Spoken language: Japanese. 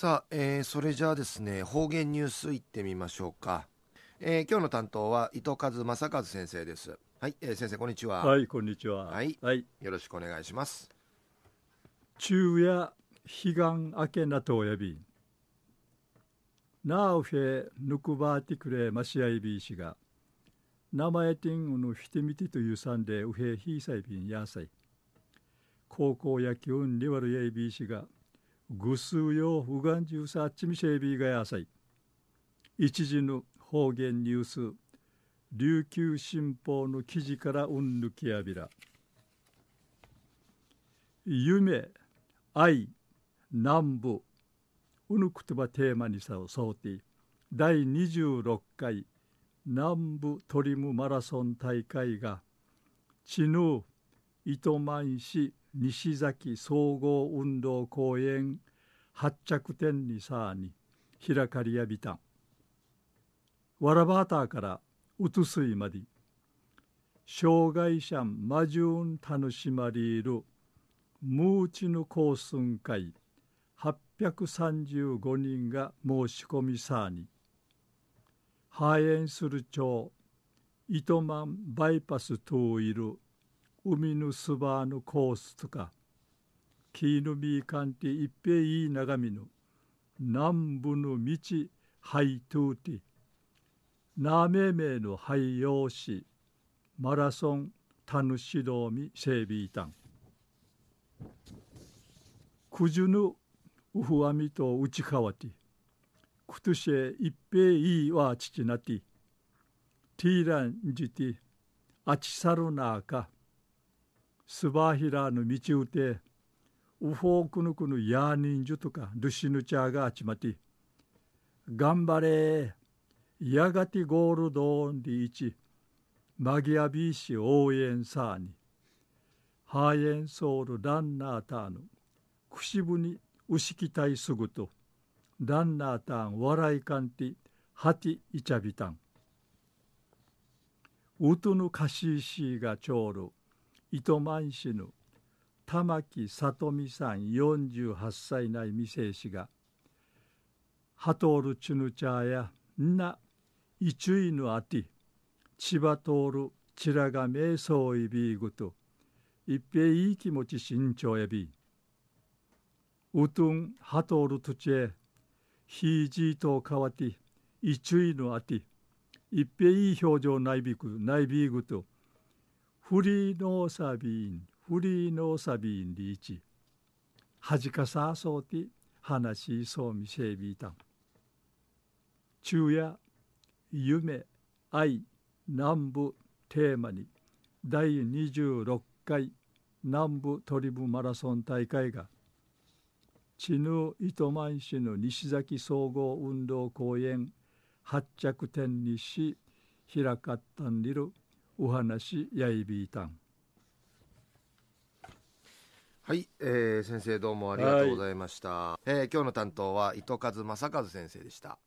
さあ、えー、それじゃあですね方言ニュースいってみましょうか、えー、今日の担当は糸数正和先生です。はい、えー、先生こんにちは。はいこんにちは。はい、はい、よろしくお願いします。昼夜彼岸明けなとやび。なおへぬくばってくれましあいびいしが。名前てんうのひてみてというさんでうへひさいびんやさい。高校野球んりわるやいびいしがぐすうようがんじゅうさっちみせいびがやさい。一時の方言ニュース、琉球新報の記事からうんぬきやびら。夢、愛、南部、うぬくとばテーマにさをそうて、第26回南部トリムマラソン大会が、知ぬ糸満市西崎総合運動公園発着点にさあに開かりやびたん。わらばたからうつすいまで障害者魔順楽しまりいるムーチのコースン会835人が申し込みさあに肺炎する町糸満バイパス通いる海のすばのコースとか、木のみーかんて一平いい眺めの、南部の道、はいーティ、なめめの廃用よし、マラソン、たぬしどうみ、せいびいたん。くじゅぬ、うふわみとうちかわて、くとしえいっいいわちちなて、ティーランジティ、あちさるなあか、スバーヒラーの道うて、ウフォークヌクのヤーニンジュとか、ルシヌチャーがあちまて、頑張れやがてゴールドーンでいち、マギアビーシ応援サーに、ハーエンソールランナーターの、くしぶに牛きたいすぐと、ランナーターン笑いかんて、はていちゃびたん。うとぬかしいしがちょうる、糸満市の玉木里美さん48歳内未成氏がハトールチュヌチャーやんなイチュイヌアティ千葉通るチラガメソイビーグと一平いい気持ち慎重やびウトンハトールトチェヒージーと変わてイチュイヌアティ一平いい表情内ビグ内ビーグとフリーノーサビーン、フリーノーサビーンリーチ。はじかさあそうて話しそうみせびいたん。昼夜、夢、愛、南部テーマに第26回南部トリブマラソン大会が知ぬ糸満市の西崎総合運動公園発着点にし開かったんりるお話やいびいたん。はい、えー、先生どうもありがとうございました、はい、えー、今日の担当は糸数正和先生でした